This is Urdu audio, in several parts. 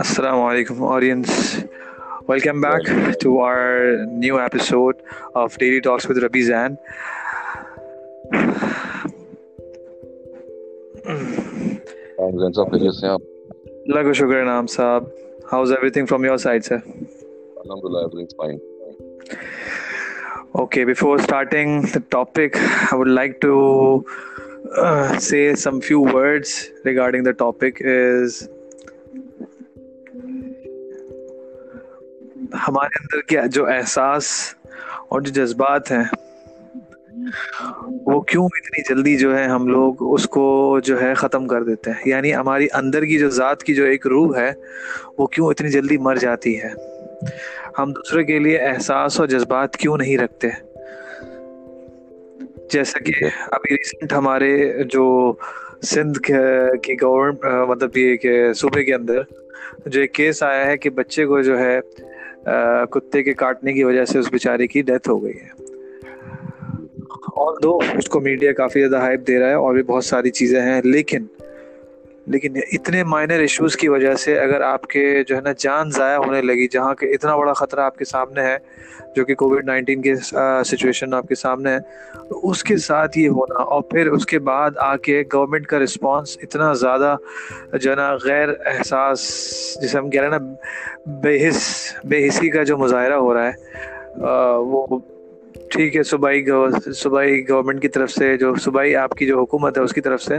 Assalamu alaikum, audience. Welcome back to our new episode of Daily Talks with Rabbi Zan. Naam Saab. How's everything from your side, sir? Alhamdulillah, everything's fine. Okay before starting the topic I would like to say some few words regarding the topic is ہمارے اندر کیا جو احساس اور جو جذبات ہیں، وہ کیوں اتنی جلدی جو ہے ہم لوگ اس کو جو ہے ختم کر دیتے ہیں؟ یعنی ہماری اندر کی جو ذات کی جو ایک روح ہے، وہ کیوں اتنی جلدی مر جاتی ہے؟ ہم دوسرے کے لیے احساس اور جذبات کیوں نہیں رکھتے؟ جیسا کہ ابھی ریسنٹ ہمارے جو سندھ کی گورنمنٹ مطلب یہ کہ صوبے کے اندر جو ایک کیس آیا ہے کہ بچے کو جو ہے کتے کے کاٹنے کی وجہ سے اس بیچارے کی ڈیتھ ہو گئی ہے۔ اور دو اس کو میڈیا کافی زیادہ ہائپ دے رہا ہے اور بھی بہت ساری چیزیں ہیں لیکن لیکن اتنے مائنر ایشوز کی وجہ سے اگر آپ کے جو ہے نا جان ضائع ہونے لگی، جہاں کہ اتنا بڑا خطرہ آپ کے سامنے ہے جو کہ کووڈ نائنٹین کی سچویشن آپ کے سامنے ہے تو اس کے ساتھ یہ ہونا اور پھر اس کے بعد آ کے گورنمنٹ کا رسپانس اتنا زیادہ جو ہے نا غیر احساس، جسے ہم کہہ رہے ہیں نا بے حس بے حسی کا جو مظاہرہ ہو رہا ہے وہ ٹھیک ہے، صوبائی صوبائی گورنمنٹ کی طرف سے جو، صوبائی آپ کی جو حکومت ہے اس کی طرف سے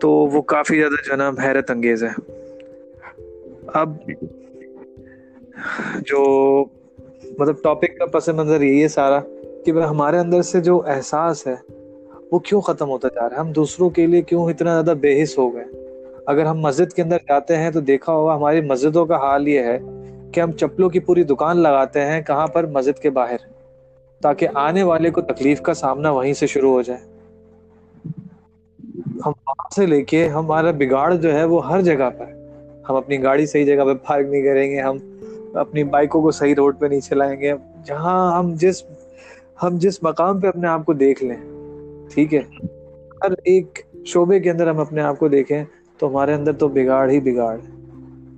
تو وہ کافی زیادہ جو ہے نا حیرت انگیز ہے۔ اب جو مطلب ٹاپک کا پس منظر یہی ہے سارا کہ ہمارے اندر سے جو احساس ہے، وہ کیوں ختم ہوتا جا رہا ہے؟ ہم دوسروں کے لیے کیوں اتنا زیادہ بے حص ہو گئے؟ اگر ہم مسجد کے اندر جاتے ہیں تو دیکھا ہوگا ہماری مسجدوں کا حال یہ ہے کہ ہم چپلوں کی پوری دکان لگاتے ہیں کہاں پر مسجد کے باہر، تاکہ آنے والے کو تکلیف کا سامنا وہیں سے شروع ہو جائے۔ ہم وہاں سے لے کے ہمارا بگاڑ جو ہے وہ ہر جگہ پر ہم اپنی گاڑی صحیح جگہ پہ پارک نہیں کریں گے، ہم اپنی بائکوں کو صحیح روڈ پہ نہیں چلائیں گے۔ جہاں ہم جس ہم جس مقام پہ اپنے آپ کو دیکھ لیں، ٹھیک ہے؟ ہر ایک شعبے کے اندر ہم اپنے آپ کو دیکھیں تو ہمارے اندر تو بگاڑ ہی بگاڑ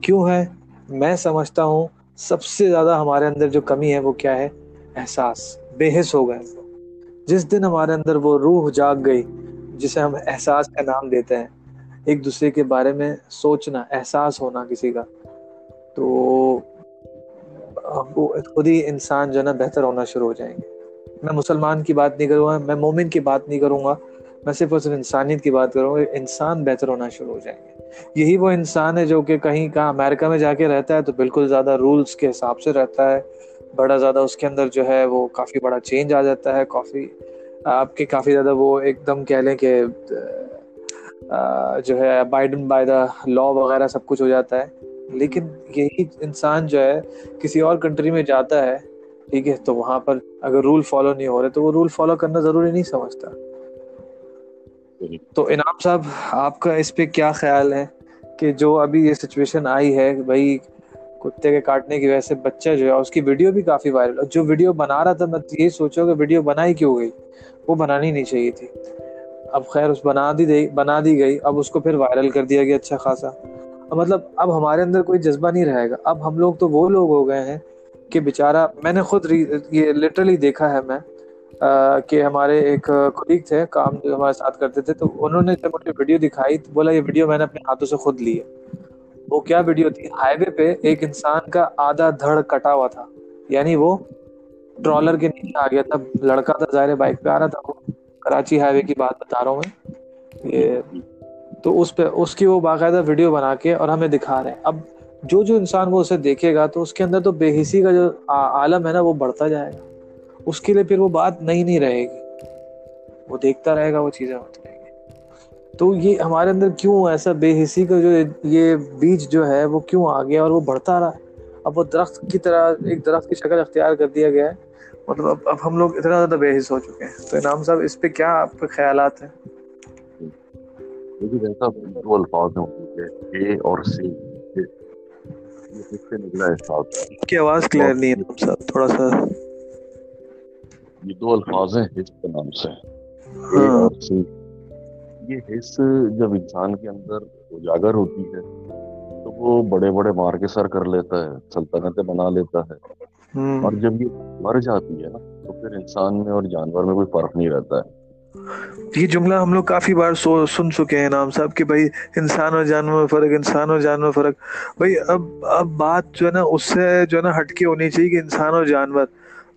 کیوں ہے؟ میں سمجھتا ہوں سب سے زیادہ ہمارے اندر جو کمی ہے وہ کیا ہے؟ احساس۔ بے حص ہو گئے۔ جس دن ہمارے اندر وہ روح جاگ گئی جسے ہم احساس کا نام دیتے ہیں۔ ایک دوسرے کے بارے میں سوچنا، احساس ہونا کسی کا۔ تو وہ خود ہی انسان جو ہے نا بہتر ہونا شروع ہو جائیں گے۔ میں مسلمان کی بات نہیں کروں گا، میں مومن کی بات نہیں کروں گا، میں صرف اور صرف انسانیت کی بات کروں گا۔ انسان بہتر ہونا شروع ہو جائیں گے۔ یہی وہ انسان ہے جو کہ کہیں کہاں امیرکا میں جا کے رہتا ہے تو بالکل زیادہ رولس کے حساب سے رہتا ہے۔ بڑا زیادہ اس کے اندر جو ہے وہ کافی بڑا چینج آ جاتا ہے، کافی آپ کے کافی زیادہ وہ ایک دم کہہ لیں کہ جو ہے بائڈن بائی دا لا وغیرہ سب کچھ ہو جاتا ہے۔ لیکن یہی انسان جو ہے، کسی اور کنٹری میں جاتا ہے، ٹھیک ہے، تو وہاں پر اگر رول فالو نہیں ہو رہے، تو وہ رول فالو کرنا ضروری نہیں سمجھتا۔ تو انعام صاحب، آپ کا اس پہ کیا خیال ہے؟ کہ جو ابھی یہ سچویشن آئی ہے، بھائی کتے کے کاٹنے کی وجہ سے بچہ جو ہے اس کی ویڈیو بھی کافی وائرل جو ویڈیو بنا رہا تھا، میں یہی سوچا کہ ویڈیو بنائی کیوں گئی؟ وہ بنانی نہیں چاہیے تھی۔ اب خیر، اس بنا دی بنا دی گئی، اب اس کو پھر وائرل کر دیا گیا اچھا خاصا۔ مطلب اب ہمارے اندر کوئی جذبہ نہیں رہے گا۔ اب ہم لوگ تو وہ لوگ ہو گئے ہیں کہ بےچارا میں نے خود یہ لٹرلی دیکھا ہے میں کہ ہمارے ایک کولیگ تھے، کام جو ہمارے ساتھ کرتے تھے، تو انہوں نے جب مجھے ویڈیو دکھائی تو بولا، یہ ویڈیو میں نے اپنے ہاتھوں سے خود لی ہے۔ وہ کیا ویڈیو تھی؟ ہائی وے پہ ایک انسان کا آدھا دھڑ کٹا ہوا تھا۔ یعنی وہ ٹرالر کے نیچے آ گیا تھا۔ لڑکا تھا، ظاہر بائک پہ آ رہا تھا۔ وہ کراچی ہائی وے کی بات بتا رہا ہوں میں۔ یہ تو اس پہ، اس کی وہ باقاعدہ ویڈیو بنا کے اور ہمیں دکھا رہے ہیں۔ اب جو جو انسان وہ اسے دیکھے گا تو اس کے اندر تو بے حسی کا جو عالم ہے نا، وہ بڑھتا جائے گا۔ اس کے لیے پھر وہ بات نہیں نہیں رہے گی۔ وہ دیکھتا رہے گا وہ چیزیں ہوتی رہیں۔ گی تو یہ ہمارے اندر کیوں ایسا بے حسی کا جو یہ بیج جو ہے وہ کیوں آ گیا اور وہ بڑھتا رہا؟ اب وہ درخت کی طرح ایک درخت کی شکل اختیار کر دیا گیا ہے۔ مطلب اب اب ہم لوگ اتنا زیادہ بے حص ہو چکے ہیں۔ تو انعام صاحب اس پہ کیا آپ کے خیالات ہیں؟ دو الفاظ ہیں اے اور سی کی آواز کلیئر نہیں ہے صاحب تھوڑا سا۔ یہ دو الفاظ ہیں حص کے نام سے۔ ہاں۔ یہ حص جب انسان کے اندر اجاگر ہوتی ہے تو وہ بڑے بڑے مار کے سر کر لیتا ہے سلطنتیں بنا لیتا ہے۔ اور جب یہ مر جاتی ہے نا تو پھر انسان میں اور جانور میں کوئی فرق نہیں رہتا ہے۔ یہ جملہ ہم لوگ کافی بار سن چکے ہیں نام صاحب کہ بھائی انسان اور جانور میں فرق انسان اور جانور میں فرق۔ بھائی اب اب بات جو ہے نا اس سے جو ہے نا ہٹ کے ہونی چاہیے کہ انسان اور جانور۔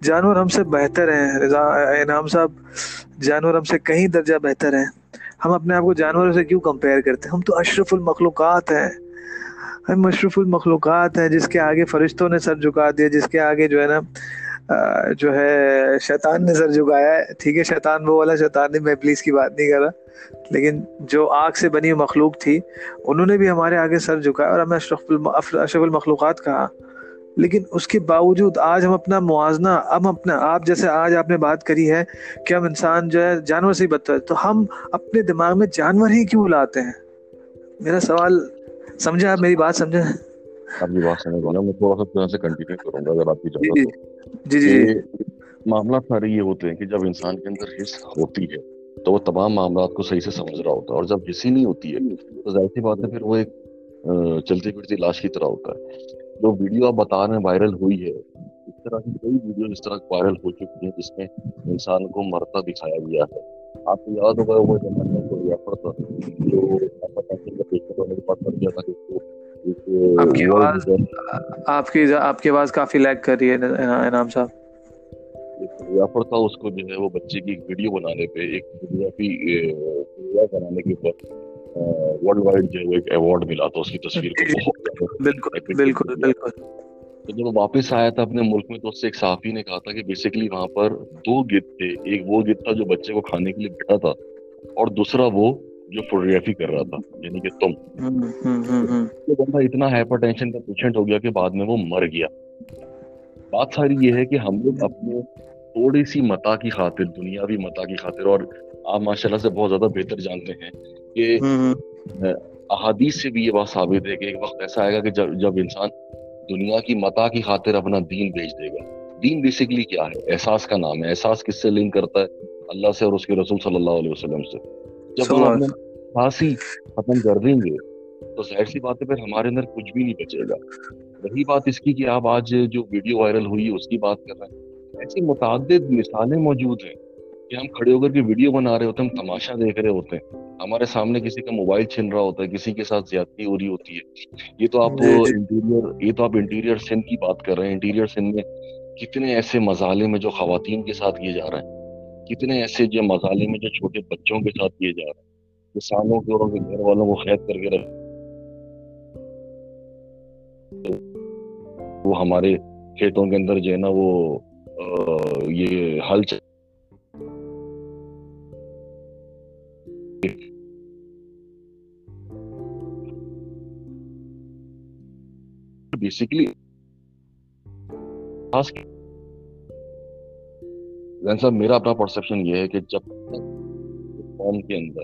جانور ہم سے بہتر ہیں۔ انعام صاحب جانور ہم سے کہیں درجہ بہتر ہیں۔ ہم اپنے آپ کو جانوروں سے کیوں کمپیئر کرتے ہیں؟ ہم تو اشرف المخلوقات ہیں۔ ہم اشرف المخلوقات ہیں، جس کے آگے فرشتوں نے سر جھکا دیا، جس کے آگے جو ہے نا جو ہے شیطان نے سر جھکایا ہے۔ ٹھیک ہے، شیطان وہ والا، شیطان نہیں میں پلیز کی بات نہیں کر رہا۔ لیکن جو آگ سے بنی مخلوق تھی، انہوں نے بھی ہمارے آگے سر جھکایا اور ہمیں اشرف اشرف المخلوقات کہا۔ لیکن اس کے باوجود آج ہم اپنا موازنہ اب اپنا آپ جیسے آج آپ نے بات کری ہے کہ ہم انسان جو ہے جانور سے ہی بدتر تو ہم اپنے دماغ میں جانور ہی کیوں لاتے ہیں؟ میرا سوال سمجھے آپ میری بات سمجھے آپ کی بات سمجھ میں تھوڑا سا سے کنٹینیو کروں گا اگر آپ کی جی جی جی, جی۔ معاملات سارے یہ ہوتے ہیں کہ جب انسان کے اندر حص ہوتی ہے تو وہ تمام معاملات کو صحیح سے سمجھ رہا ہوتا ہے اور جب حص ہی نہیں ہوتی ہے تو ظاہر سی بات ہے پھر وہ ایک چلتی پھرتی لاش کی طرح ہوتا ہے۔ جو ویڈیو آپ بتا رہے ہیں وائرل ہوئی ہے اس طرح کی کئی ویڈیو اس طرح وائرل ہو چکی ہیں جس میں انسان کو مرتا دکھایا گیا ہے۔ آپ کو یاد ہوگا وہ زمانے پر جو آپ کی آواز آپ کی آپ کی آواز کافی کر رہی ہے انعام صاحب۔ تھا اس کو جو ہے وہ بچے کی ایک ویڈیو بنانے پہ ایک بنانے کے اوپر۔ ورلڈ وائڈ جو ایک ایوارڈ ملا تھا اس کی تصویر کو جی، بالکل بالکل بالکل۔ تو جب واپس آیا تھا اپنے ملک میں تو اس سے ایک صحافی نے کہا تھا کہ بیسیکلی وہاں پر دو گت تھے۔ ایک وہ گت تھا جو بچے کو کھانے کے لیے بیٹھا تھا اور دوسرا وہ جو فوٹوگرافی کر رہا تھا یعنی کہ تم۔ یہ بندہ اتنا ہائپر ٹینشن کا پیشنٹ ہو گیا کہ بعد میں وہ مر گیا۔ بات ساری یہ ہے کہ ہم لوگ اپنے تھوڑی سی متا کی خاطر دنیاوی متا کی خاطر اور آپ ماشاء اللہ سے بہت زیادہ بہتر جانتے ہیں۔ کہ احادیث سے بھی یہ بات ثابت ہے کہ ایک وقت ایسا آئے گا کہ جب جب انسان دنیا کی متا کی خاطر اپنا دین بیچ دے گا۔ دین بیسکلی کیا ہے؟ احساس کا نام ہے۔ احساس کس سے لنک کرتا ہے؟ اللہ سے اور اس کے رسول صلی اللہ علیہ وسلم سے۔ جب ہم پھانسی ختم کر دیں گے تو ظاہر سی بات ہے پھر ہمارے اندر کچھ بھی نہیں بچے گا۔ وہی بات اس کی کہ آپ آج جو ویڈیو وائرل ہوئی اس کی بات کر رہے ہیں۔ ایسی متعدد مثالیں موجود ہیں۔ کہ ہم کھڑے ہو کر کے ویڈیو بنا رہے ہوتے ہیں ہم تماشا دیکھ رہے ہوتے ہیں۔ ہمارے سامنے کسی کا موبائل چھن رہا ہوتا ہے کسی کے ساتھ زیادتی ہو رہی ہوتی ہے۔ یہ تو آپ انٹیریئر یہ تو آپ انٹیریئر سندھ کی بات کر رہے ہیں۔ انٹیریئر سندھ میں کتنے ایسے مظالے میں جو خواتین کے ساتھ کیے جا رہے ہیں۔ کتنے ایسے جو مظالے میں جو چھوٹے بچوں کے ساتھ کیے جا رہے ہیں۔ کسانوں کے اور گھر والوں کو قید کر کے رکھ وہ ہمارے کھیتوں کے اندر جو ہے نا وہ یہ ہل چل بیسکلی صاحب میرا اپنا پرسپشن یہ ہے کہ جب قوم کے اندر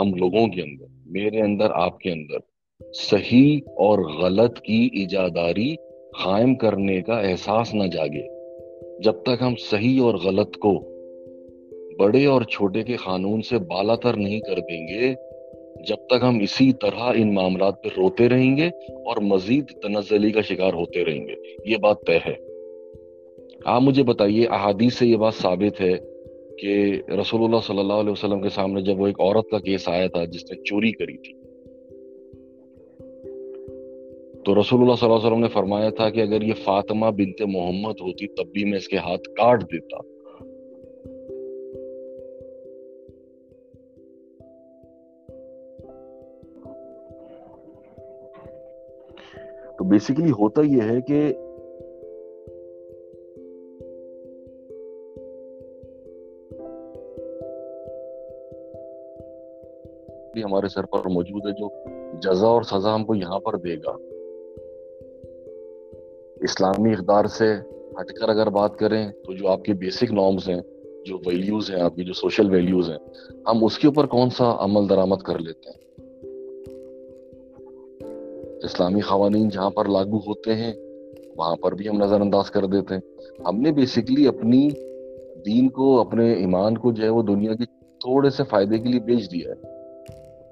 ہم لوگوں کے اندر میرے اندر آپ کے اندر صحیح اور غلط کی ایجاداری قائم کرنے کا احساس نہ جاگے جب تک ہم صحیح اور غلط کو بڑے اور چھوٹے کے قانون سے بالا تر نہیں کر دیں گے جب تک ہم اسی طرح ان معاملات پہ روتے رہیں گے اور مزید تنزلی کا شکار ہوتے رہیں گے، یہ بات طے ہے۔ آپ مجھے بتائیے، احادیث سے یہ بات ثابت ہے کہ رسول اللہ صلی اللہ علیہ وسلم کے سامنے جب وہ ایک عورت کا کیس آیا تھا جس نے چوری کری تھی، تو رسول اللہ صلی اللہ علیہ وسلم نے فرمایا تھا کہ اگر یہ فاطمہ بنت محمد ہوتی تب بھی میں اس کے ہاتھ کاٹ دیتا۔ بیسیکلی ہوتا یہ ہے کہ ہمارے سر پر موجود ہے جو جزا اور سزا ہم کو یہاں پر دے گا۔ اسلامی اقدار سے ہٹ کر اگر بات کریں تو جو آپ کی بیسک نارمز ہیں، جو ویلیوز ہیں، آپ کی جو سوشل ویلیوز ہیں، ہم اس کے اوپر کون سا عمل درآمد کر لیتے ہیں؟ اسلامی قوانین جہاں پر لاگو ہوتے ہیں، وہاں پر بھی ہم نظر انداز کر دیتے ہیں۔ ہم نے بیسکلی اپنی دین کو، اپنے ایمان کو جو ہے وہ دنیا کے تھوڑے سے فائدے کے لیے بیچ دیا ہے۔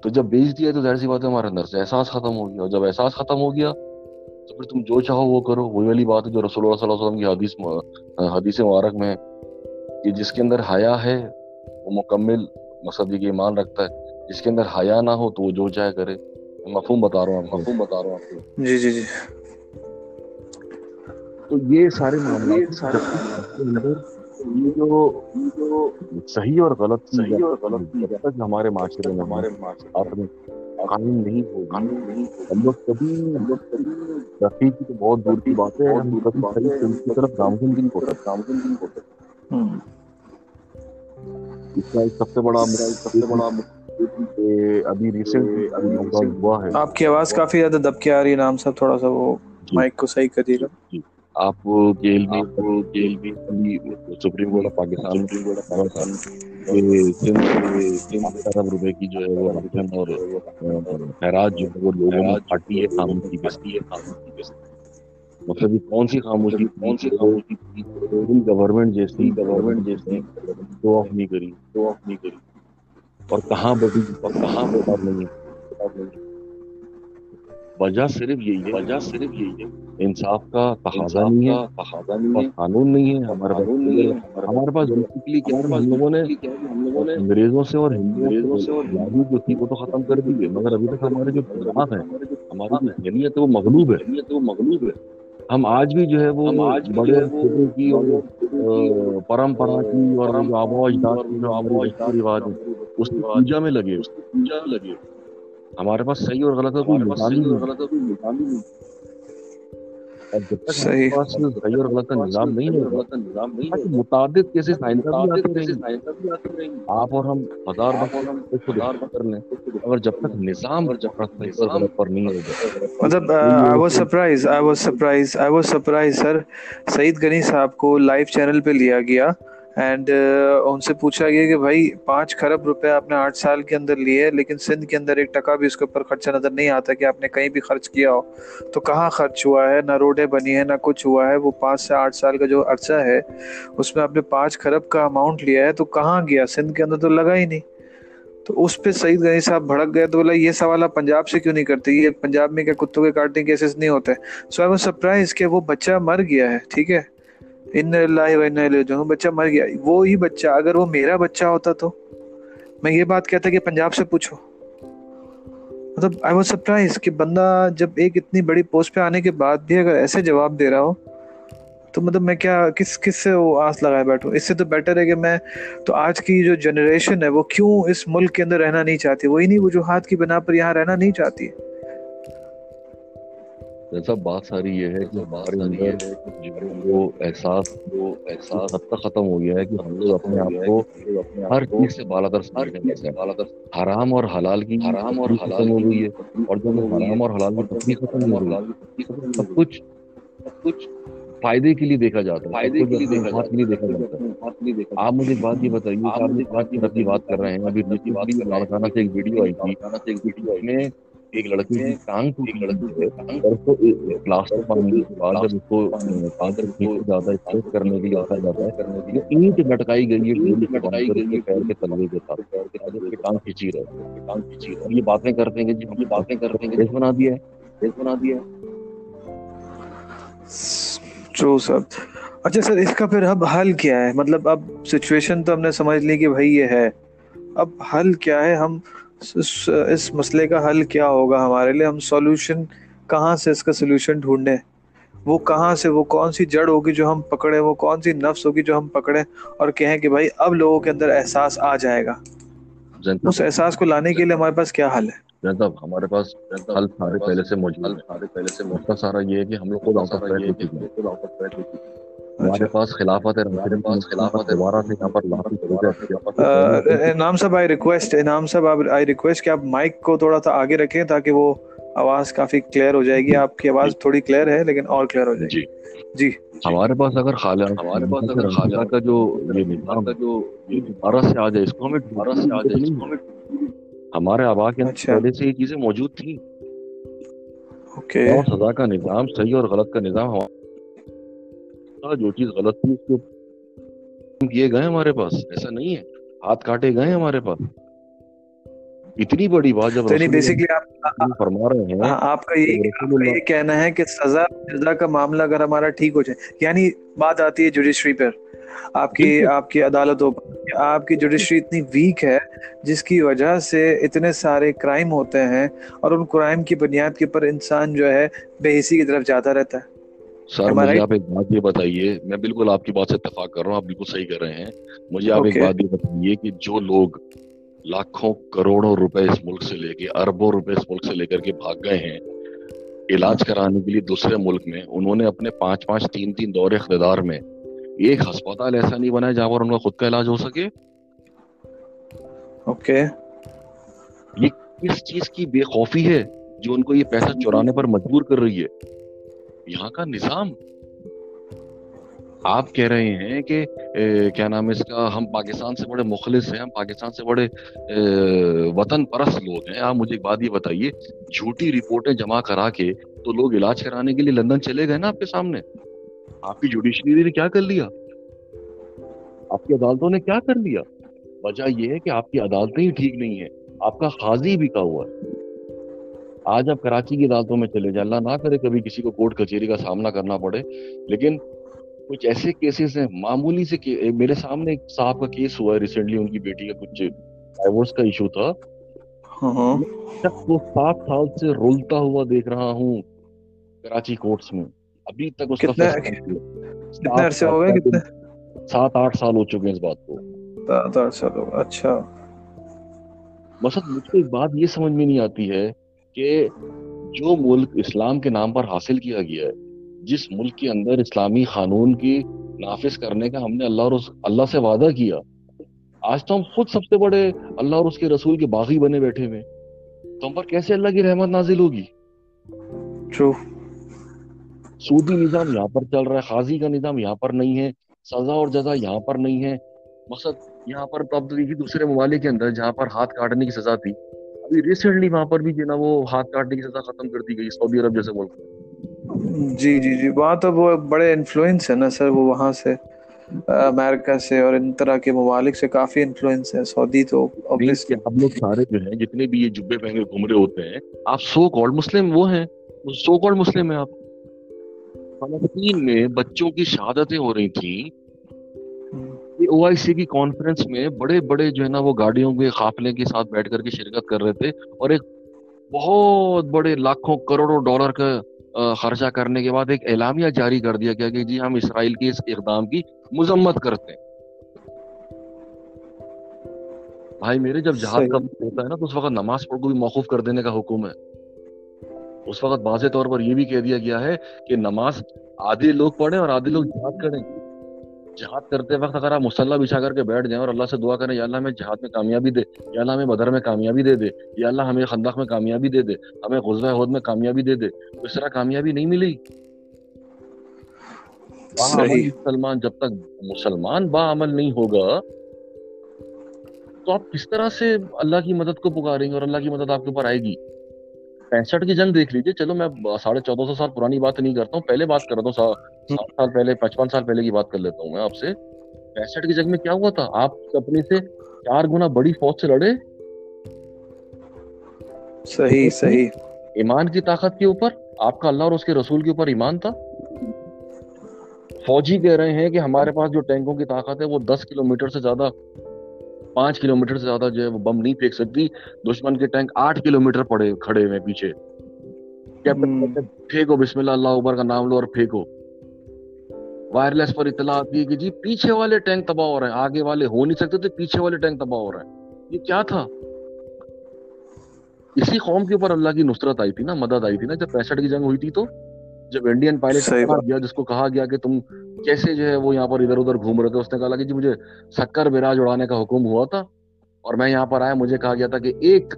تو جب بیچ دیا تو ظاہر سی بات ہے ہمارے اندر سے احساس ختم ہو گیا۔ اور جب احساس ختم ہو گیا تو پھر تم جو چاہو وہ کرو۔ وہی والی بات ہے جو رسول اللہ صلی اللہ علیہ وسلم کی حدیث حدیث مبارک میں کہ جس کے اندر حیا ہے وہ مکمل مقصد یہ ایمان رکھتا ہے، جس کے اندر حیا نہ ہو تو وہ جو چاہے کرے۔ مفہوم بتا رہا ہوں مفہوم بتا رہا ہوں آپ کو۔ جی جی جی۔ تو یہ سارے یہ جو صحیح اور غلط صحیح اور غلط جب تک ہمارے معاشرے میں ہمارے نے قانون نہیں ہو قانون نہیں ہم لوگ کبھی ہم لوگ کبھی رفیع کی تو بہت دور کی بات ہے ہم کبھی صحیح کی طرف گامزن بھی نہیں ہوتا گامزن بھی نہیں ہوتا اس کا ایک سب سے بڑا سب سے بڑا ابھی ریسنٹ ابھی ہوا ہے۔ آپ کی آواز کافی زیادہ دب کے آ رہی ہے نام صاحب تھوڑا سا وہ مائک کو صحیح کر دیے گا آپ جیل میں جیل میں Supreme Court of Pakistan Supreme Court of Pakistan ارب روپے کی جو ہے وہ راشن اور خیرات جو ہے وہ لوگوں میں پھاٹی ہے خاموشی بستی ہے خاموشی مطلب یہ کون سی خاموشی کون سی خاموشی گورنمنٹ جیسی گورنمنٹ جیسی۔ شو آف نہیں کری۔ شو آف نہیں کری۔ اور کہاں بڑی اور کہاں بڑا نہیں وجہ صرف یہی ہے۔ وجہ صرف یہی ہے۔ انصاف کا تقاضا نہیں ہے تقاضا نہیں ہے۔ قانون نہیں ہے۔ ہمارے پاس نہیں ہے۔ ہمارے پاس بیسیکلی کیا ہے؟ ہم لوگوں نے انگریزوں سے اور ہندوؤں سے اور یادو جو تھی وہ تو ختم کر دی ہے مگر ابھی تک ہمارے جو جماعت ہے ہماری ذہنیت ہے وہ مغلوب ہے۔ وہ مغلوب ہے۔ ہم آج بھی جو ہے وہ آج بڑے کی اور پرمپرا کی اور آبو اجداد کی جو آبو اجداد رواج ہے۔ اس کی پوجا میں لگے۔ اس کی پوجا میں لگے ہمارے پاس صحیح اور غلط کا کوئی نظام ہی نہیں۔ صحیح۔ اور غلط کا نظام نہیں ہے متعدد کیسے آپ اور ہم ہزار ہزار کر لیں۔ اگر جب تک نظام اور جب تک غلط پر نہیں ہوگا۔ مطلب I was surprise I was surprise I was surprise sir Saeed Ghani صاحب کو لائیو چینل پہ لیا گیا۔ اینڈ uh, ان سے پوچھا گیا کہ بھائی پانچ خرب روپے آپ نے آٹھ سال کے اندر لیے لیکن سندھ کے اندر ایک ٹکا بھی اس کے اوپر خرچہ نظر نہیں آتا کہ آپ نے کہیں بھی خرچ کیا ہو۔ تو کہاں خرچ ہوا ہے؟ نہ روڈیں بنی ہیں، نہ کچھ ہوا ہے۔ وہ پانچ سے آٹھ سال کا جو عرصہ ہے، اس میں آپ نے پانچ خرب کا اماؤنٹ لیا ہے تو کہاں گیا؟ سندھ کے اندر تو لگا ہی نہیں۔ تو اس پہ سعید غنی صاحب بھڑک گئے تو بولا، یہ سوال آپ پنجاب سے کیوں نہیں کرتے؟ یہ پنجاب میں کیا کتوں کے کاٹنے کیسز نہیں ہوتے؟ سو آئی واز سرپرائز کہ وہ بچہ مر گیا ہے، ٹھیک ہے؟ ان اللہ و بچہ مر گیا۔ وہی بچہ، اگر وہ میرا بچہ ہوتا تو؟ میں یہ بات کہتا کہ پنجاب سے پوچھو۔ مطلب آئی واز سرپرائز کہ بندہ جب ایک اتنی بڑی پوسٹ پہ آنے کے بعد بھی اگر ایسے جواب دے رہا ہو، تو مطلب میں کیا، کس کس سے وہ آس لگائے بیٹھوں اس سے تو بیٹر ہے کہ میں تو آج کی جو جنریشن ہے، وہ کیوں اس ملک کے اندر رہنا نہیں چاہتی؟ وہی نہیں، وجوہات کی بنا پر یہاں رہنا نہیں چاہتی۔ جیسا بات ساری یہ ہے کہ ہمارے اندر وہ احساس وہ احساس حد تک ختم ہو گیا ہے کہ ہم لوگ اپنے آپ کو ہر چیز سے بالا در بالا در حرام اور حلال کی حرام اور حلال ہو گئی ہے۔ اور جب حرام اور حلال کی تفریح ختم ہو گئی سب کچھ سب کچھ فائدے کے لیے دیکھا جاتا ہے فائدے کے لیے دیکھا کے لیے دیکھا جاتا ہے۔ آپ مجھے ایک بات یہ بتائیے آپ ایک بات کی بات کر رہے ہیں ابھی دوسری بات لاڑکانہ سے ایک ویڈیو آئی تھی۔ میں ایک ٹانگ ٹوٹی لڑکی ہے اور اس کو پلاسٹر پانی کے بعد جب اس کو پادر جاتا ہے اسٹریٹ کرنے کے لیے آتا جاتا ہے۔ کرنے کے لیے اینٹ لٹکائی گئی ہے اینٹ لٹکائی گئی ہے۔ پیر کے تلوے کے ساتھ۔ پیر کے ٹانگ کھینچی رہے ٹانگ کھینچی رہے یہ باتیں کرتے ہیں کہ جی ہم یہ باتیں کرتے ہیں۔ کہ بنا دیا ہے۔ کیس بنا دیا ہے۔ ٹرو سب اچھا سر اس کا پھر اب حل کیا ہے؟ مطلب اب سچویشن تو ہم نے سمجھ لی کہ بھائی یہ ہے۔ اب حل کیا ہے؟ ہم اس مسئلے کا حل کیا ہوگا ہمارے لیے؟ ہم سولوشن کہاں سے اس کا سولوشن ڈھونڈیں؟ وہ کہاں سے وہ کون سی جڑ ہوگی جو ہم پکڑے وہ کون سی نفس ہوگی جو ہم پکڑے اور کہیں کہ بھائی اب لوگوں کے اندر احساس آ جائے گا۔ اس احساس کو لانے کے لیے ہمارے پاس کیا حل ہے؟ ہمارے پاس حل سارے پہلے سے موجود سارے پہلے سے موجود سارا یہ ہے کہ ہم لوگ کو ہمارے پاس خلافت ہمارے پاس خلافت ہے دوبارہ سے یہاں پر نام صاحب آئی ریکویسٹ نام صاحب آئی ریکویسٹ کہ آپ مائک کو تھوڑا سا آگے رکھیں تاکہ وہ آواز کافی کلیئر ہو جائے گی۔ آپ کی آواز تھوڑی کلیئر ہے لیکن اور کلیئر ہو جائے گی۔ جی۔ ہمارے پاس اگر خالہ ہمارے پاس اگر خالہ کا جو یہ نظام کا جو دوبارہ سے آ جائے اس کو ہمیں دوبارہ سے آ جائے اس کو ہمیں ہمارے آبا کے پہلے سے یہ چیزیں موجود تھیں۔ سزا کا نظام صحیح اور غلط کا نظام ہمارا جو چیز غلط تھی اس کو کیے گئے ہمارے پاس ایسا نہیں ہے۔ ہاتھ کاٹے گئے ہمارے پاس۔ اتنی بڑی بات جب فرما رہے ہیں ہاں، آپ کا یہ کہنا ہے کہ سزا سزا کا معاملہ اگر ہمارا ٹھیک ہو جائے یعنی بات آتی ہے جوڈیشری پر۔ آپ کی آپ کی عدالتوں پر۔ آپ کی جوڈیشری اتنی ویک ہے جس کی وجہ سے اتنے سارے کرائم ہوتے ہیں اور ان کرائم کی بنیاد کے اوپر انسان جو ہے بے حسی کی طرف جاتا رہتا ہے۔ سر مجھے آپ ایک بات یہ بتائیے میں بالکل آپ کی بات سے اتفاق کر رہا ہوں آپ بالکل صحیح کر رہے ہیں۔ مجھے آپ ایک بات یہ بتائیے کہ جو لوگ لاکھوں کروڑوں روپے اس ملک سے لے کے اربوں روپے اس ملک سے لے کر کے بھاگ گئے ہیں علاج کرانے کے لیے دوسرے ملک میں انہوں نے اپنے پانچ پانچ تین تین دور اقتدار میں ایک ہسپتال ایسا نہیں بنا جہاں پر ان کا خود کا علاج ہو سکے؟ اوکے یہ کس چیز کی بے خوفی ہے جو ان کو یہ پیسہ چورانے پر مجبور کر رہی ہے؟ یہاں کا نظام؟ آپ کہہ رہے ہیں کہ کیا نام ہے اس کا، ہم پاکستان سے بڑے مخلص ہیں، ہم پاکستان سے بڑے وطن پرست لوگ ہیں۔ آپ مجھے ایک بات یہ بتائیے، جھوٹی رپورٹیں جمع کرا کے تو لوگ علاج کرانے کے لیے لندن چلے گئے نا آپ کے سامنے؟ آپ کی جوڈیشری نے کیا کر لیا؟ آپ کی عدالتوں نے کیا کر لیا؟ وجہ یہ ہے کہ آپ کی عدالتیں ہی ٹھیک نہیں ہیں۔ آپ کا خاضی بھی کا ہوا ہے۔ آج آپ کراچی کی عدالتوں میں چلے جائیں۔ اللہ نہ کرے کبھی کسی کو کورٹ کچہری کا سامنا کرنا پڑے۔ لیکن کچھ ایسے کیسز ہیں معمولی سے میرے سامنے ایک صاحب کا کیس ہوا ہے ریسنٹلی ان کی بیٹی کا کچھ ڈائیورس کا ایشو تھا۔ ہاں، ہاں۔ وہ سات سال سے رولتا ہوا دیکھ رہا ہوں کراچی کورٹس میں۔ ابھی تک اس کا سات آٹھ سال ہو چکے ہیں اس بات کو۔ اچھا۔ مقصد مجھ کو ایک بات یہ سمجھ میں نہیں آتی ہے کہ جو ملک اسلام کے نام پر حاصل کیا گیا ہے جس ملک کے اندر اسلامی قانون کی نافذ کرنے کا ہم نے اللہ اور اللہ سے وعدہ کیا آج تو ہم خود سب سے بڑے اللہ اور اس کے رسول کے باغی بنے بیٹھے ہوئے تو ہم پر کیسے اللہ کی رحمت نازل ہوگی؟ سودی نظام یہاں پر چل رہا ہے خاضی کا نظام یہاں پر نہیں ہے سزا اور جزا یہاں پر نہیں ہے۔ مقصد یہاں پر تو اب دوسرے ممالک کے اندر جہاں پر ہاتھ کاٹنے کی سزا تھی۔ ابھی ریسنٹلی وہاں پر بھی جو نا وہ ہاتھ کاٹنے کی سزا ختم کر دی گئی سعودی عرب جیسے ملک جی جی جی وہاں تو وہ بڑے انفلوئنس ہے نا سر وہ وہاں سے امریکہ سے اور ان طرح کے ممالک سے کافی انفلوئنس ہے سعودی تو ہم لوگ سارے جو ہیں جتنے بھی یہ جبے پہنے گھوم رہے ہوتے ہیں آپ سو کالڈ مسلم وہ ہیں۔ سو کالڈ مسلم ہیں آپ۔ فلسطین میں بچوں کی شہادتیں ہو رہی تھیں۔ او آئی سی کی کانفرنس میں بڑے بڑے جو ہے نا وہ گاڑیوں کے قافلے کے ساتھ بیٹھ کر کے شرکت کر رہے تھے اور ایک بہت بڑے لاکھوں کروڑوں ڈالر کا خرچہ کرنے کے بعد ایک اعلامیہ جاری کر دیا گیا کہ جی ہم اسرائیل کے اس اقدام کی مذمت کرتے ہیں۔ بھائی میرے جب جہاز کا ہوتا ہے نا تو اس وقت نماز پڑھ کو بھی موقف کر دینے کا حکم ہے۔ اس وقت واضح طور پر یہ بھی کہہ دیا گیا ہے کہ نماز آدھے لوگ پڑھیں اور آدھے لوگ جہاد کریں۔ جہاد کرتے وقت اگر آپ مسلح بچھا کر کے بیٹھ جائیں اور اللہ سے دعا کریں یا اللہ ہمیں جہاد میں کامیابی دے یا اللہ ہمیں بدر میں کامیابی دے دے یا اللہ ہمیں خندق میں کامیابی دے دے ہمیں غزوہ عہد میں کامیابی دے دے تو اس طرح کامیابی نہیں ملی۔ مسلمان جب تک مسلمان با عمل نہیں ہوگا تو آپ کس طرح سے اللہ کی مدد کو پکاریں گے اور اللہ کی مدد آپ کے اوپر آئے گی؟ پینسٹھ کی جنگ دیکھ لیجیے چلو میں ساڑھے چودہ سو سال پرانی بات نہیں کرتا ہوں پہلے بات کر رہا ہوں سال پہلے پچپن سال پہلے کی بات کر لیتا ہوں میں آپ سے۔ پینسٹھ کی جنگ میں کیا ہوا تھا؟ آپ اپنے سے چار گنا بڑی فوج سے لڑے۔ صحیح صحیح۔ ایمان کی طاقت کے اوپر آپ کا اللہ اور اس کے رسول کے اوپر ایمان تھا۔ فوجی کہہ رہے ہیں کہ ہمارے پاس جو ٹینکوں کی طاقت ہے وہ دس کلو میٹر سے زیادہ پانچ کلو میٹر سے زیادہ جو ہے وہ بم نہیں پھینک سکتی۔ دشمن کے ٹینک آٹھ کلو میٹر پڑے کھڑے ہوئے پیچھے۔ پھینکو بسم اللہ اللہ اوبر کا نام لو اور پھینکو۔ وائرلیس پر اطلاع آتی ہے کہ جی پیچھے والے ٹینک تباہ ہو رہے ہیں۔ آگے والے ہو نہیں سکتے تھے پیچھے والے ٹینک تباہ ہو رہے ہیں۔ یہ کیا تھا؟ اسی قوم کے اوپر اللہ کی نصرت آئی تھی نا مدد آئی تھی نا۔ جب پینسٹھ کی جنگ ہوئی تھی تو جب انڈین پائلٹ گیا جس کو کہا گیا کہ تم کیسے جو ہے وہ یہاں پر ادھر ادھر گھوم رہے تھے اس نے کہا کہ جی مجھے سکر براج اڑانے کا حکم ہوا تھا۔ اور میں یہاں پر آیا مجھے کہا گیا تھا کہ ایک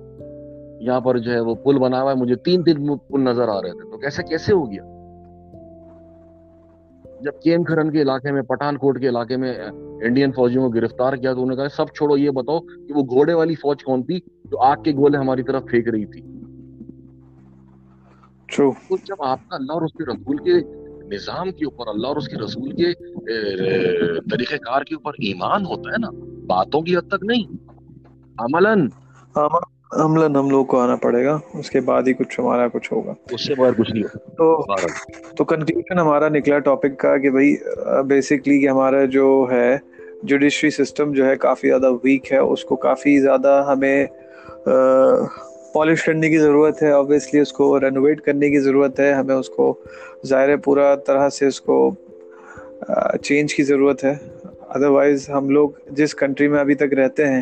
یہاں پر جو ہے وہ پل بنا ہوا ہے مجھے تین تین پل نظر آ رہے تھے۔ تو کیسے کیسے ہو گیا؟ جب کیم کھرن کے علاقے میں پٹھان کوٹ کے علاقے میں انڈین فوجیوں کو گرفتار کیا تو انہوں نے کہا سب چھوڑو یہ بتاؤ کہ وہ گھوڑے والی فوج کون تھی جو آگ کے گولے ہماری طرف پھینک رہی تھی۔ تو جب آپ کا اللہ اور اس کے رسول کے نظام کے اوپر اللہ اور اس کے رسول کے طریقہ کار کے اوپر ایمان ہوتا ہے نا باتوں کی حد تک نہیں۔ عملاً عملاً ہم لوگ کو آنا پڑے گا اس کے بعد ہی کچھ ہمارا کچھ ہوگا۔ اس سے بعد کچھ نہیں تو تو کنکلوژن ہمارا نکلا ٹاپک کا کہ بھائی بیسکلی کہ ہمارا جو ہے جوڈیشری سسٹم جو ہے کافی زیادہ ویک ہے اس کو کافی زیادہ ہمیں پالش کرنے کی ضرورت ہے۔ اوبیسلی اس کو رینوویٹ کرنے کی ضرورت ہے۔ ہمیں اس کو ظاہر پورا طرح سے اس کو چینج کی ضرورت ہے۔ ادروائز ہم لوگ جس کنٹری میں ابھی تک رہتے ہیں،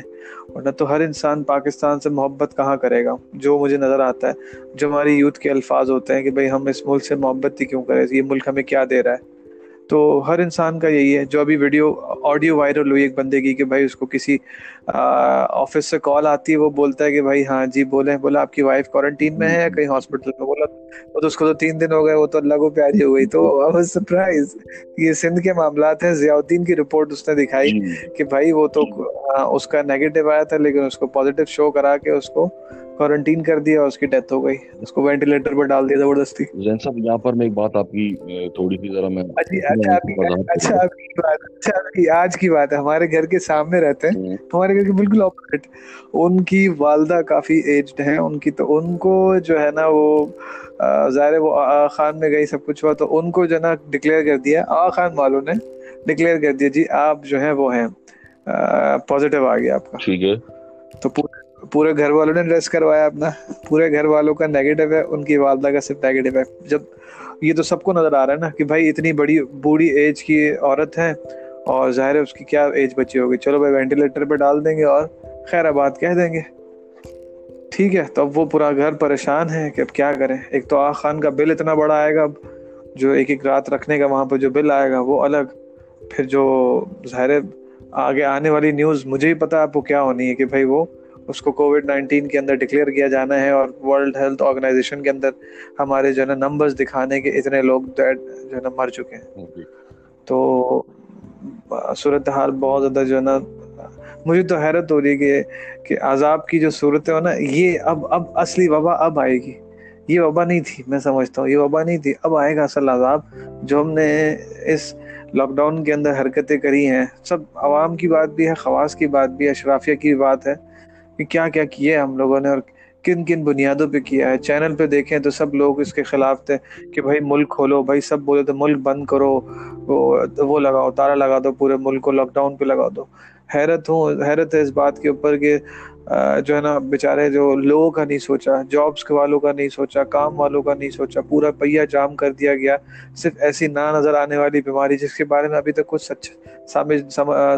ورنہ تو ہر انسان پاکستان سے محبت کہاں کرے گا؟ جو مجھے نظر آتا ہے، جو ہماری یوتھ کے الفاظ ہوتے ہیں کہ بھائی ہم اس ملک سے محبت ہی کیوں کریں؟ یہ ملک ہمیں کیا دے رہا ہے؟ تو ہر انسان کا یہی ہے جو ابھی ویڈیو آڈیو وائرل ہوئی ایک بندے کی کہ بھائی اس کو کسی آفس سے کال آتی ہے وہ بولتا ہے کہ بھائی ہاں جی بولے بولا آپ کی وائف کوارنٹین میں ہے یا کہیں ہاسپٹل میں؟ بولا وہ تو اس کو تو تین دن ہو گئے وہ تو اللہ کو پیاری ہو گئی۔ تو سرپرائز یہ سندھ کے معاملات ہیں۔ ضیاء الدین کی رپورٹ اس نے دکھائی جی۔ کہ بھائی وہ تو اس کا نیگیٹو آیا تھا لیکن اس کو پازیٹیو شو کرا کے اس کو کوارنٹین کر دیا اس کی ڈیتھ ہو گئی۔ اس کو وینٹیلیٹر پر ڈال دیا زبردستی۔ زین صاحب یہاں پر میں ایک بات آپ کی تھوڑی سی ذرا میں اچھا اچھا, اچھا، آج کی بات ہے۔ ہمارے گھر کے سامنے رہتے ہیں۔ ہمارے گھر کے بالکل اپوزٹ ان کی والدہ کافی ایجڈ ہیں۔ ان کی تو ان کو جو ہے نا وہ ظاہر وہ خان میں گئی سب کچھ ہوا۔ تو ان کو جو ہے نا ڈکلیئر کر دیا۔ آ خان والوں نے ڈکلیئر کر دیا۔ جی آپ جو ہیں وہ ہیں۔ پازیٹیو آ گیا آپ کا۔ ٹھیک ہے۔ تو پورے پورے گھر والوں نے ڈریس کروایا اپنا۔ پورے گھر والوں کا نیگیٹو ہے، ان کی والدہ کا صرف نیگیٹو ہے۔ جب یہ تو سب کو نظر آ رہا ہے نا کہ بھائی اتنی بڑی بوڑھی ایج کی عورت ہے اور ظاہر ہے اس کی کیا ایج بچی ہوگی۔ چلو بھائی وینٹیلیٹر پہ ڈال دیں گے اور خیر آباد کہہ دیں گے۔ ٹھیک ہے، تو اب وہ پورا گھر پریشان ہے کہ اب کیا کریں۔ ایک تو آ خان کا بل اتنا بڑا آئے گا، اب جو ایک ایک رات رکھنے کا وہاں پہ جو بل آئے گا، وہ الگ۔ پھر جو ظاہر آگے آنے والی نیوز مجھے ہی پتا آپ کو کیا ہونی ہے کہ بھائی وہ اس کو کووڈ نائنٹین کے اندر ڈکلیئر کیا جانا ہے اور ورلڈ ہیلتھ آرگنائزیشن کے اندر ہمارے جو ہے نا نمبرز دکھانے کے اتنے لوگ جو ہے نا مر چکے ہیں۔ جی۔ تو صورت حال بہت زیادہ جو ہے نا مجھے تو حیرت ہو رہی ہے کہ عذاب کی جو صورت ہے نا یہ اب اب اصلی وبا اب آئے گی۔ یہ وبا نہیں تھی میں سمجھتا ہوں یہ وبا نہیں تھی اب آئے گا اصل عذاب۔ جو ہم نے اس لاک ڈاؤن کے اندر حرکتیں کری ہیں سب عوام کی بات بھی ہے خواص کی بات بھی ہے اشرافیہ کی بات ہے۔ کہ کیا کیا کیا ہے ہم لوگوں نے اور کن کن بنیادوں پہ کیا ہے۔ چینل پہ دیکھیں تو سب لوگ اس کے خلاف تھے کہ بھائی ملک کھولو، بھائی سب بولے تو ملک بند کرو، وہ لگاؤ، تارا لگا دو پورے ملک کو لاک ڈاؤن پہ لگا دو۔ حیرت ہوں، حیرت ہے اس بات کے اوپر کہ جو ہے نا بیچارے جو لوگوں کا نہیں سوچا جابس والوں کا نہیں سوچا کام والوں کا نہیں سوچا پورا پہیا جام کر دیا گیا۔ صرف ایسی نہ نظر آنے والی بیماری جس کے بارے میں ابھی تک کچھ سچ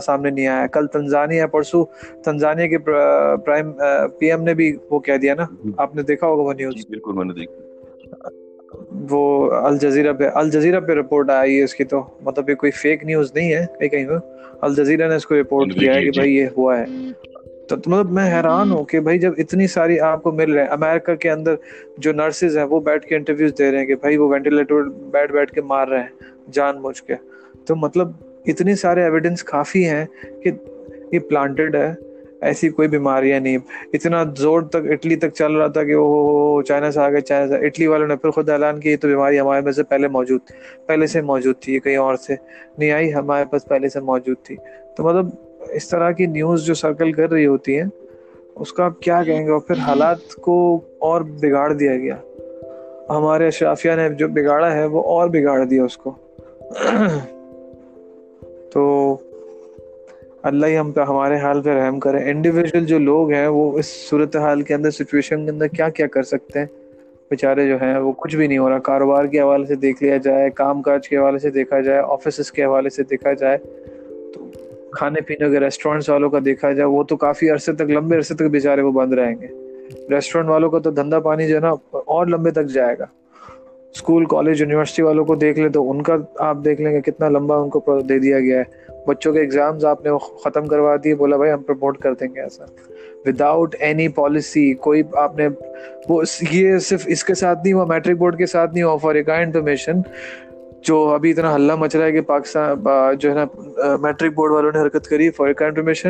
سامنے نہیں آیا۔ کل تنزانیہ پرسوں تنزانیہ کے پرائم پی ایم نے بھی وہ کہہ دیا نا۔ جی۔ آپ نے دیکھا ہوگا وہ نیوز جی، بالکل میں نے دیکھا۔ وہ الجزیرہ پہ الجزیرہ پہ رپورٹ آئی ہے اس کی تو۔ مطلب یہ کوئی فیک نیوز نہیں ہے کہیں کہیں۔ الجزیرہ نے اس کو رپورٹ کیا ہے کہ بھائی یہ ہوا ہے۔ تو مطلب میں حیران ہوں کہ بھائی جب اتنی ساری آپ کو مل رہے ہیں امریکہ کے اندر جو نرسز ہیں وہ بیٹھ کے انٹرویوز دے رہے ہیں کہ بھائی وہ وینٹیلیٹر بیٹھ بیٹھ کے مار رہے ہیں جان بوجھ کے۔ تو مطلب اتنی سارے ایویڈنس کافی ہیں کہ یہ پلانٹڈ ہے ایسی کوئی بیماریاں نہیں۔ اتنا زور تک اٹلی تک چل رہا تھا کہ وہ چائنا سے آگے چائنا سے اٹلی والوں نے پھر خود اعلان کی تو بیماری ہمارے میں سے پہلے موجود پہلے سے موجود تھی یہ کہیں اور سے نہیں آئی ہمارے پاس پہلے سے موجود تھی۔ تو مطلب اس طرح کی نیوز جو سرکل کر رہی ہوتی ہیں، اس کا آپ کیا کہیں گے؟ اور پھر حالات کو اور بگاڑ دیا گیا۔ ہمارے اشرافیہ نے جو بگاڑا ہے، وہ اور بگاڑ دیا اس کو۔ تو اللہ ہی ہم پہ، ہمارے حال پہ رحم کرے۔ انڈیویجول جو لوگ ہیں، وہ اس صورت حال کے اندر سچویشن کے اندر کیا کیا کر سکتے ہیں؟ بیچارے جو ہیں، وہ کچھ بھی نہیں ہو رہا۔ کاروبار کے حوالے سے دیکھ لیا جائے، کام کاج کے حوالے سے دیکھا جائے آفیسز کے حوالے سے دیکھا جائے۔ کھانے پینے کے ریسٹورینٹس والوں کا دیکھا جائے، وہ تو کافی عرصے تک، لمبے عرصے تک بیچارے وہ بند رہیں گے۔ ریسٹورینٹ والوں کا تو دھندا پانی جو ہے نا، اور لمبے تک جائے گا۔ اسکول کالج یونیورسٹی والوں کو دیکھ لیں تو ان کا آپ دیکھ لیں گے کتنا لمبا ان کو دے دیا گیا ہے۔ بچوں کے ایگزامز آپ نے ختم کروا دیے، بولا بھائی ہم پروموٹ کر دیں گے ایسا۔ وداؤٹ اینی پالیسی کوئی آپ نے وہ یہ صرف اس کے ساتھ نہیں ہوا میٹرک بورڈ کے ساتھ نہیں ہوا فار اے انفارمیشن جو ابھی اتنا ہلہ مچ رہا ہے کہ پاکستان جو ہے نا میٹرک بورڈ والوں نے حرکت کری فار انفارمیشن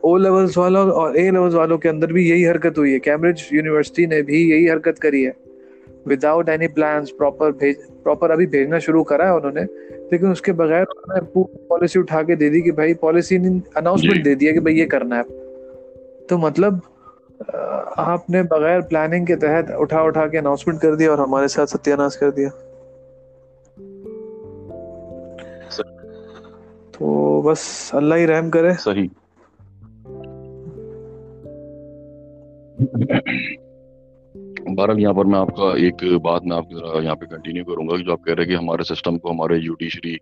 او لیولس والوں اور اے لیولس والوں کے اندر بھی یہی حرکت ہوئی ہے۔ کیمبرج یونیورسٹی نے بھی یہی حرکت کری ہے۔ Without any plans proper proper ابھی بھیجنا شروع کرا ہے انہوں نے لیکن اس کے بغیر پالیسی اٹھا کے دے دی کہ بھائی پالیسی نے اناؤنسمنٹ جی۔ دے دیا کہ بھائی یہ کرنا ہے۔ تو مطلب آپ نے بغیر پلاننگ کے تحت اٹھا اٹھا کے اناؤنسمنٹ کر دیا اور ہمارے ساتھ ستیہ ناش کر دیا۔ تو بس اللہ ہی رحم کرے۔ صحیح۔ بہرحال یہاں پر میں آپ کا ایک بات میں آپ کی ذرا یہاں پہ کنٹینیو کروں گا کہ جو آپ کہہ رہے ہیں کہ ہمارے سسٹم کو، ہمارے جوڈیشری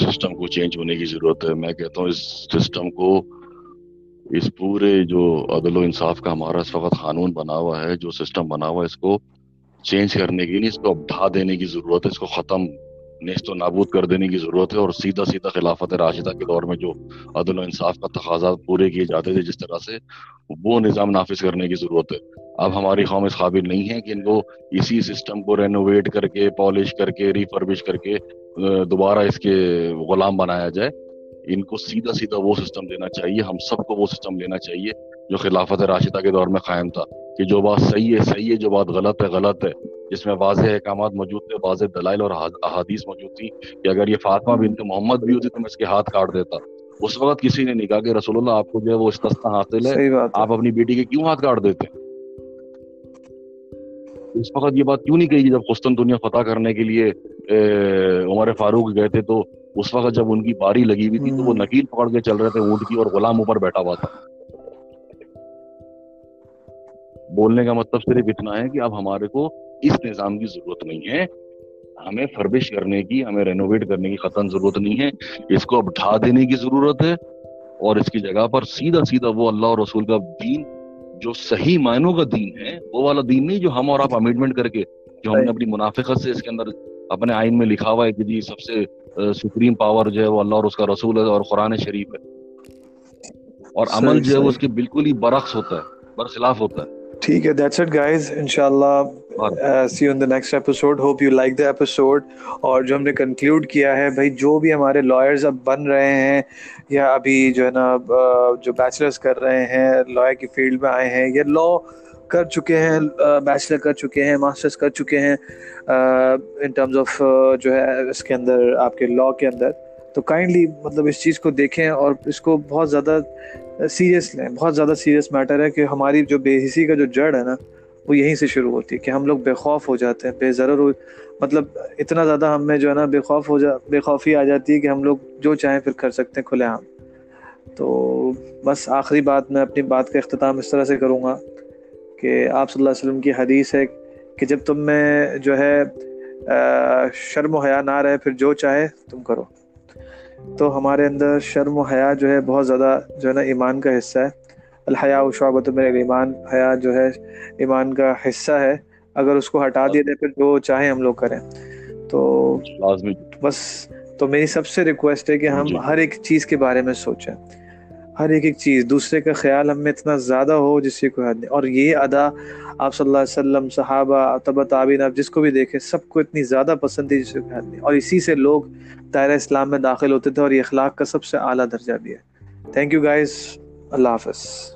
سسٹم کو چینج ہونے کی ضرورت ہے۔ میں کہتا ہوں اس سسٹم کو، اس پورے جو عدل و انصاف کا ہمارا اس وقت قانون بنا ہوا ہے، جو سسٹم بنا ہوا ہے، اس کو چینج کرنے کی نہیں اس کو اب دینے کی ضرورت ہے، اس کو ختم نیست و نابود کر دینے کی ضرورت ہے اور سیدھا سیدھا خلافت راشدہ کے دور میں جو عدل و انصاف کا تقاضا پورے کیے جاتے تھے، جس طرح سے وہ نظام نافذ کرنے کی ضرورت ہے۔ اب ہماری قوم اس قابل نہیں ہے کہ ان کو اسی سسٹم کو رینوویٹ کر کے پالش کر کے ریفربش کر کے دوبارہ اس کے غلام بنایا جائے۔ ان کو سیدھا سیدھا وہ سسٹم دینا چاہیے، ہم سب کو وہ سسٹم لینا چاہیے جو خلافت راشدہ کے دور میں قائم تھا۔ کہ جو بات صحیح ہے صحیح ہے، جو بات غلط ہے غلط ہے۔ جس میں واضح احکامات موجود تھے واضح دلائل اور احادیث موجود تھی کہ اگر یہ فاطمہ بنت محمد بھی ہوتی تو میں اس کے ہاتھ کاٹ دیتا۔ اس وقت کسی نے نکاح کہ رسول اللہ آپ کو جو ہے وہ استثنا حاصل ہے آپ اپنی بیٹی کے کیوں ہاتھ کاٹ دیتے؟ اس وقت یہ بات کیوں نہیں کہی جب خستن دنیا فتح کرنے کے لیے عمر فاروق گئے تھے تو اس وقت جب ان کی باری لگی ہوئی تھی تو وہ نکیل پکڑ کے چل رہے تھے اونٹ کی اور غلام اوپر بیٹھا ہوا تھا۔ بولنے کا مطلب صرف اتنا ہے کہ اب ہمارے کو اس نظام کی ضرورت نہیں ہے۔ ہمیں فربش کرنے کی ہمیں رینوویٹ کرنے کی ختم ضرورت نہیں ہے۔ اس کو اب ڈھا دینے کی ضرورت ہے اور اس کی جگہ پر سیدھا سیدھا وہ اللہ اور رسول کا دین جو صحیح معنوں کا دین ہے وہ والا دین نہیں جو ہم اور آپ امیڈمنٹ کر کے جو ہم نے اپنی منافقت سے اس کے اندر اپنے آئین میں لکھا ہوا ہے کہ جی سب سے سپریم پاور جو ہے وہ اللہ اور اس کا رسول ہے اور قرآن شریف ہے۔ اور عمل جو ہے وہ اس کے بالکل ہی برعکس ہوتا ہے برخلاف ہوتا ہے۔ ٹھیک ہے دیٹس اٹ گائز انشاءاللہ see you in the next episode hope you like the episode اور جو ہم نے کنکلوڈ کیا ہے بھائی جو بھی ہمارے لائرز اب بن رہے ہیں یا ابھی جو ہے نا جو بیچلرس کر رہے ہیں لائر کی فیلڈ میں آئے ہیں یا لا کر چکے ہیں بیچلر کر چکے ہیں ماسٹرس کر چکے ہیں ان ٹرمز آف جو ہے اس کے اندر آپ کے لا کے اندر۔ تو کائنڈلی مطلب اس چیز کو دیکھیں اور اس کو بہت زیادہ سیریس لیں بہت زیادہ سیریس میٹر ہے کہ ہماری جو بے حسی کا جو جڑ ہے نا، وہ یہیں سے شروع ہوتی ہے کہ ہم لوگ بے خوف ہو جاتے ہیں، بے ضرور مطلب اتنا زیادہ ہم میں جو ہے نا بے خوف ہو جا، بے خوفی آ جاتی ہے کہ ہم لوگ جو چاہیں پھر کر سکتے ہیں کھلے عام۔ تو بس آخری بات میں اپنی بات کا اختتام اس طرح سے کروں گا کہ آپ صلی اللہ علیہ وسلم کی حدیث ہے کہ جب تم میں جو ہے شرم و حیا نہ رہے، پھر جو چاہے تم کرو۔ تو ہمارے اندر شرم و حیا جو ہے بہت زیادہ جو ہے نا ایمان کا حصہ ہے۔ الحیا و شعبۃ میرے ایمان حیا جو ہے ایمان کا حصہ ہے۔ اگر اس کو ہٹا دیا جائے پھر جو چاہیں ہم لوگ کریں۔ تو بس تو میری سب سے ریکویسٹ ہے کہ ہم جی۔ ہر ایک چیز کے بارے میں سوچیں۔ ہر ایک ایک چیز، دوسرے کا خیال ہم میں اتنا زیادہ ہو جس سے کوئی حد نہیں۔ اور یہ ادا آپ صلی اللہ علیہ وسلم، صحابہ طب تعبین آپ جس کو بھی دیکھیں، سب کو اتنی زیادہ پسند تھی جس سے کوئی حد نہیں۔ اور اسی سے لوگ دائرہ اسلام میں داخل ہوتے تھے اور یہ اخلاق کا سب سے اعلیٰ درجہ بھی ہے۔ تھینک یو گائز اللہ حافظ۔